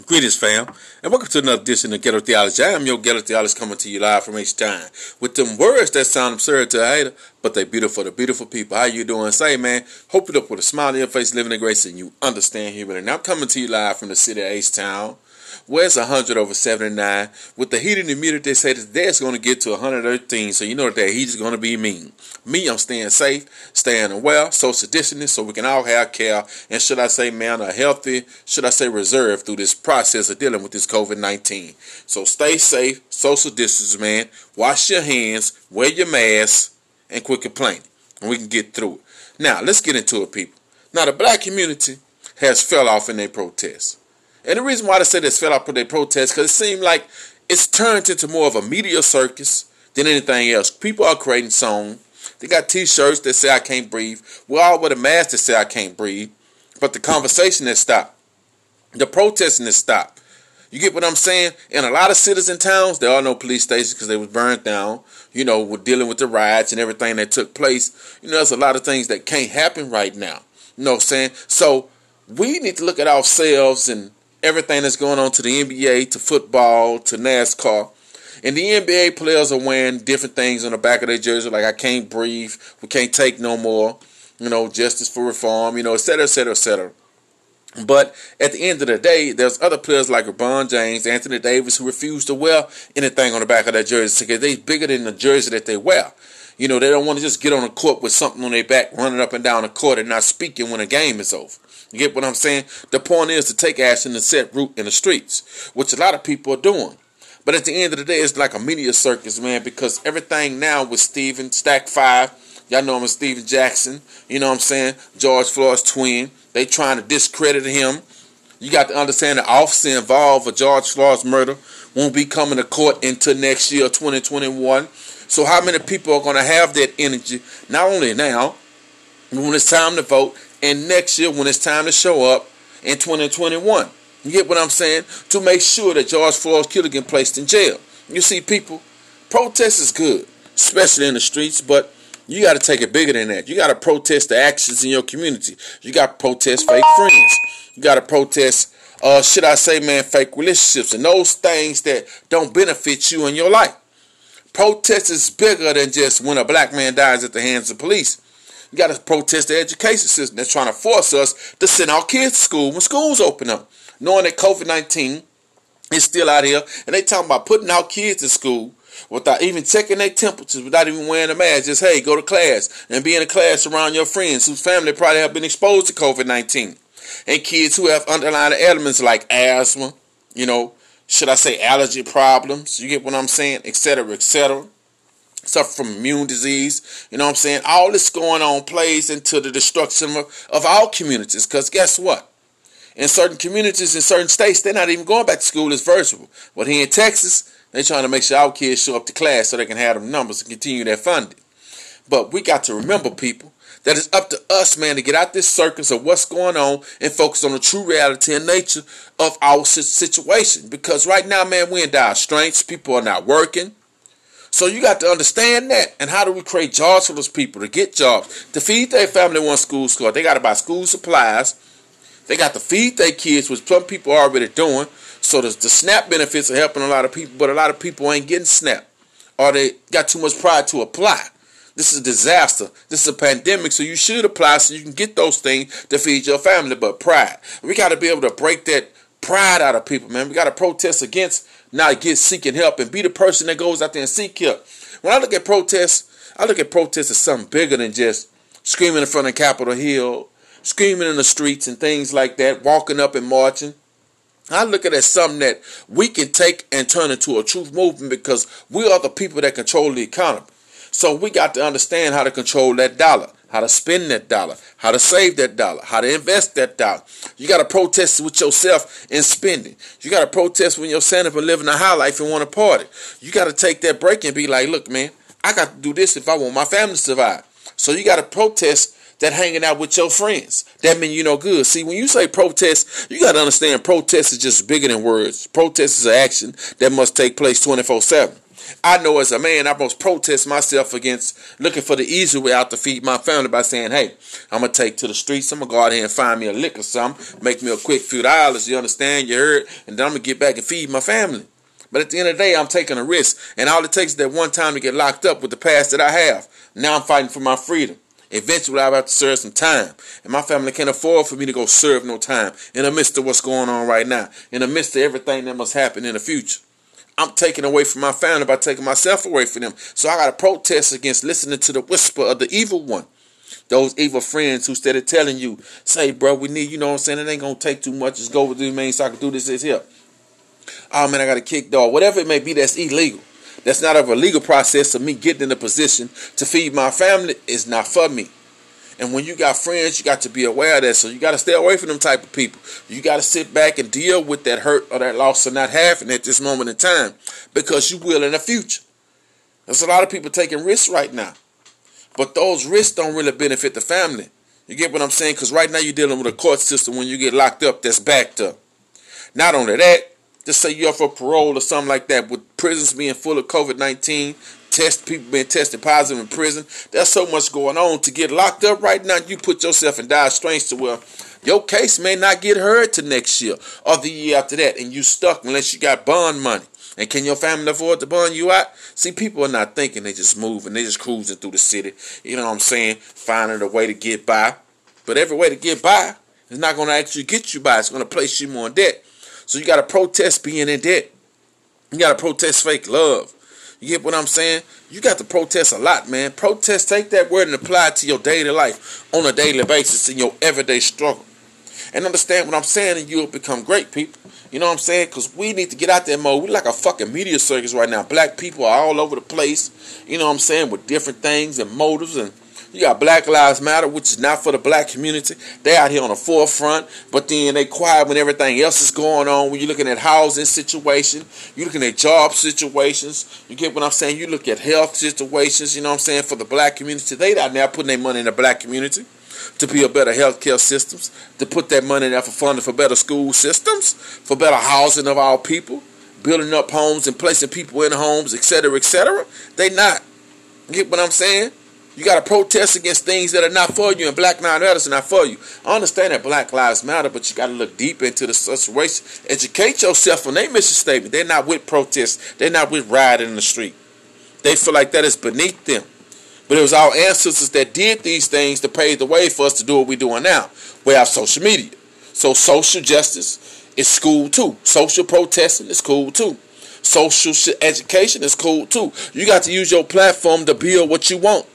Greetings, fam, and welcome to another edition of Ghetto Theology. I am your Ghetto Theologist coming to you live from H-Town with them words that sound absurd to a hater, but they beautiful to beautiful people. How you doing? Say, man, hope you up with a smile on your face, living in grace, and you understand human. And I'm coming to you live from the city of H-Town. Where's 100 over 79? With the heat and humidity, they say that it's going to get to 113, so you know that that heat is going to be mean. Me, I'm staying safe, staying well, social distancing, so we can all have care, and should I say, man, a healthy, should I say, reserve through this process of dealing with this COVID 19. So stay safe, social distance, man. Wash your hands, wear your mask, and quit complaining, and we can get through it. Now, let's get into it, people. Now, the black community has fell off in their protests. And the reason why they say this fell off with their protests, because it seemed like it's turned into more of a media circus than anything else. People are creating songs they got T-shirts that say I can't breathe. We're all with a mask that say I can't breathe. But the conversation has stopped. The protesting has stopped. You get what I'm saying? In a lot of cities and towns, there are no police stations because they was burned down. You know, we're dealing with the riots and everything that took place. You know, there's a lot of things that can't happen right now. You know what I'm saying? So we need to look at ourselves and everything that's going on to the NBA, to football, to NASCAR, and the NBA players are wearing different things on the back of their jersey, like I can't breathe, we can't take no more, you know, justice for reform, you know, et cetera, et cetera, et cetera. But at the end of the day, there's other players like LeBron James, Anthony Davis, who refuse to wear anything on the back of their jersey because they're bigger than the jersey that they wear. You know, they don't want to just get on the court with something on their back, running up and down the court and not speaking when a game is over. You get what I'm saying? The point is to take action and set root in the streets, which a lot of people are doing. But at the end of the day, it's like a media circus, man, because everything now with Steven, Stack 5, y'all know him as Stephen Jackson, you know what I'm saying? George Floyd's twin. They trying to discredit him. You got to understand the officer involved for George Floyd's murder won't be coming to court until next year, 2021. So how many people are going to have that energy, not only now, when it's time to vote, and next year when it's time to show up in 2021? You get what I'm saying? To make sure that George Floyd's killer get placed in jail. You see, people, protest is good, especially in the streets, but you got to take it bigger than that. You got to protest the actions in your community. You got to protest fake friends. You got to protest, uh, should I say, man, fake relationships and those things that don't benefit you in your life. Protest is bigger than just when a black man dies at the hands of police. You got to protest the education system that's trying to force us to send our kids to school when schools open up knowing that COVID 19 is still out here, and they talking about putting our kids to school without even checking their temperatures, without even wearing a mask. Just, hey, go to class and be in a class around your friends whose family probably have been exposed to COVID 19. And kids who have underlying ailments like asthma, you know, should I say allergy problems, you get what I'm saying, etc., etc. Suffer from immune disease, you know what I'm saying? All this going on plays into the destruction of, of our communities. Because guess what? in certain communities, in certain states, they're not even going back to school. It's virtual. But here in Texas, they're trying to make sure our kids show up to class so they can have them numbers and continue their funding. But we got to remember, people, that it's up to us, man, to get out this circus of what's going on and focus on the true reality and nature of our situation. Because right now, man, we're in dire straits. People are not working. So you got to understand that. And how do we create jobs for those people to get jobs, to feed their family one school score? They got to buy school supplies. They got to feed their kids, which some people are already doing. So the, the SNAP benefits are helping a lot of people, but a lot of people ain't getting SNAP. Or they got too much pride to apply. This is a disaster. This is a pandemic, so you should apply so you can get those things to feed your family. But pride. We got to be able to break that pride out of people, man. We got to protest against not get seeking help and be the person that goes out there and seek help. When I look at protests, I look at protests as something bigger than just screaming in front of Capitol Hill screaming in the streets and things like that, walking up and marching. I look at it as something that we can take and turn into a truth movement because we are the people that control the economy. So we got to understand how to control that dollar, how to spend that dollar, how to save that dollar, how to invest that dollar. You got to protest with yourself in spending. You got to protest when you're standing up living a high life and want to party. You got to take that break and be like, look, man, I got to do this if I want my family to survive. So you got to protest that hanging out with your friends. That mean you know good. See, when you say protest, you got to understand protest is just bigger than words. Protest is an action that must take place 24 7. I know as a man, I must protest myself against looking for the easy way out to feed my family by saying, hey, I'm going to take to the streets. I'm going to go out here and find me a lick or something, make me a quick few dollars. You understand? You heard? And then I'm going to get back and feed my family. But at the end of the day, I'm taking a risk. And all it takes is that one time to get locked up with the past that I have. Now I'm fighting for my freedom. Eventually, I'll have to serve some time. And my family can't afford for me to go serve no time in the midst of what's going on right now, in the midst of everything that must happen in the future. I'm taking away from my family by taking myself away from them. So I got to protest against listening to the whisper of the evil one. Those evil friends who of telling you, say, bro, we need, you know what I'm saying, it ain't going to take too much. Just go with the main so I can do this, this here. Oh, man, I got a kick dog. Whatever it may be that's illegal. That's not of a legal process of me getting in a position to feed my family is not for me. And when you got friends, you got to be aware of that. So you got to stay away from them type of people. You got to sit back and deal with that hurt or that loss of not having at this moment in time because you will in the future. There's a lot of people taking risks right now. But those risks don't really benefit the family. You get what I'm saying? Because right now you're dealing with a court system when you get locked up that's backed up. Not only that, just say you're for parole or something like that, with prisons being full of COVID 19, test people being tested positive in prison. There's so much going on. To get locked up right now, you put yourself in dire straits to where your case may not get heard to next year or the year after that, and you stuck unless you got bond money. And can your family afford to bond you out? See, people are not thinking; they just moving, they just cruising through the city. You know what I'm saying? Finding a way to get by, but every way to get by is not going to actually get you by. It's going to place you more in debt. So you got to protest being in debt. You got to protest fake love. You get what I'm saying? You got to protest a lot, man. Protest, take that word and apply it to your daily life on a daily basis in your everyday struggle. And understand what I'm saying, and you'll become great people. You know what I'm saying? Because we need to get out there mode. We're like a fucking media circus right now. Black people are all over the place. You know what I'm saying? With different things and motives and you got Black Lives Matter, which is not for the black community. They out here on the forefront, but then they quiet when everything else is going on. When you're looking at housing situation, you're looking at job situations. You get what I'm saying? You look at health situations. You know what I'm saying? For the black community, they out there putting their money in the black community to build better healthcare systems, to put that money there for funding for better school systems, for better housing of our people, building up homes and placing people in homes, etc., etc. They not. Get what I'm saying? You got to protest against things that are not for you, and Black Lives Matter is not for you. I understand that Black Lives Matter, but you got to look deep into the situation. Educate yourself on their mission statement. They're not with protests. They're not with rioting in the street. They feel like that is beneath them. But it was our ancestors that did these things to pave the way for us to do what we're doing now. We have social media. So social justice is cool too. Social protesting is cool too. Social education is cool too. You got to use your platform to build what you want.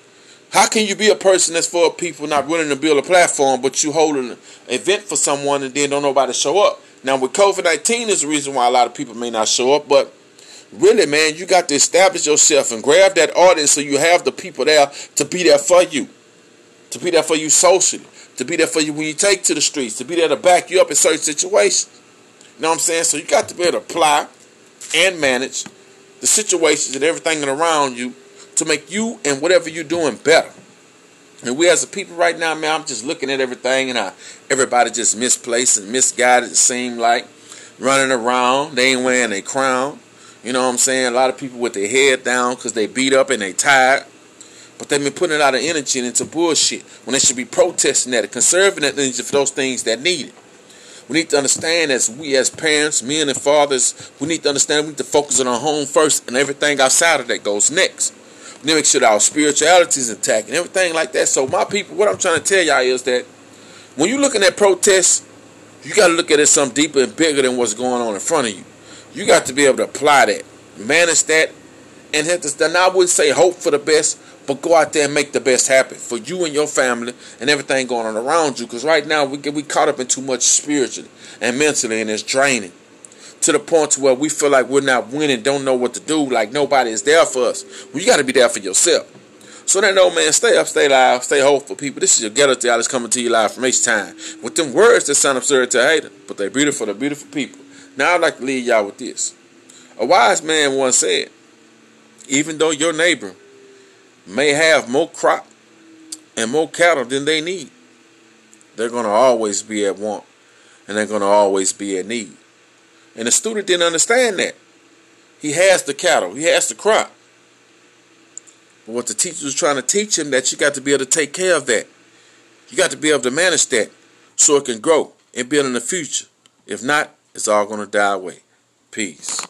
How can you be a person that's for people not willing to build a platform, but you holding an event for someone and then don't nobody show up? Now with COVID nineteen is the reason why a lot of people may not show up, but really, man, you got to establish yourself and grab that audience so you have the people there to be there for you, to be there for you socially, to be there for you when you take to the streets, to be there to back you up in certain situations. You know what I'm saying? So you got to be able to apply and manage the situations and everything around you to make you and whatever you're doing better. And we as a people right now, man, I'm just looking at everything and I, everybody just misplaced and misguided, it seemed like. Running around, they ain't wearing a crown. You know what I'm saying? A lot of people with their head down because they beat up and they tired. But they've been putting a lot of energy into bullshit when they should be protesting that and conserving that energy for those things that need it. We need to understand as we as parents, men and fathers, we need to understand we need to focus on our home first and everything outside of that goes next then make sure that our spirituality is intact and everything like that. So my people, what I'm trying to tell y'all is that when you're looking at protests, you got to look at it something deeper and bigger than what's going on in front of you. You got to be able to apply that, manage that, and hit this. Then I wouldn't say hope for the best, but go out there and make the best happen for you and your family and everything going on around you. Because right now we get we caught up in too much spiritually and mentally, and it's draining to the point to where we feel like we're not winning, don't know what to do, like nobody is there for us. Well, you got to be there for yourself. So that old man, stay up, stay live, stay hopeful, people. This is your ghetto theology coming to you live from H Town. With them words that sound absurd to a hater, but they're beautiful to beautiful people. Now I'd like to leave y'all with this. A wise man once said, even though your neighbor may have more crop and more cattle than they need, they're going to always be at want and they're going to always be at need. And the student didn't understand that. He has the cattle. He has the crop. But what the teacher was trying to teach him that you got to be able to take care of that. You got to be able to manage that so it can grow and build in the future. If not, it's all going to die away. Peace.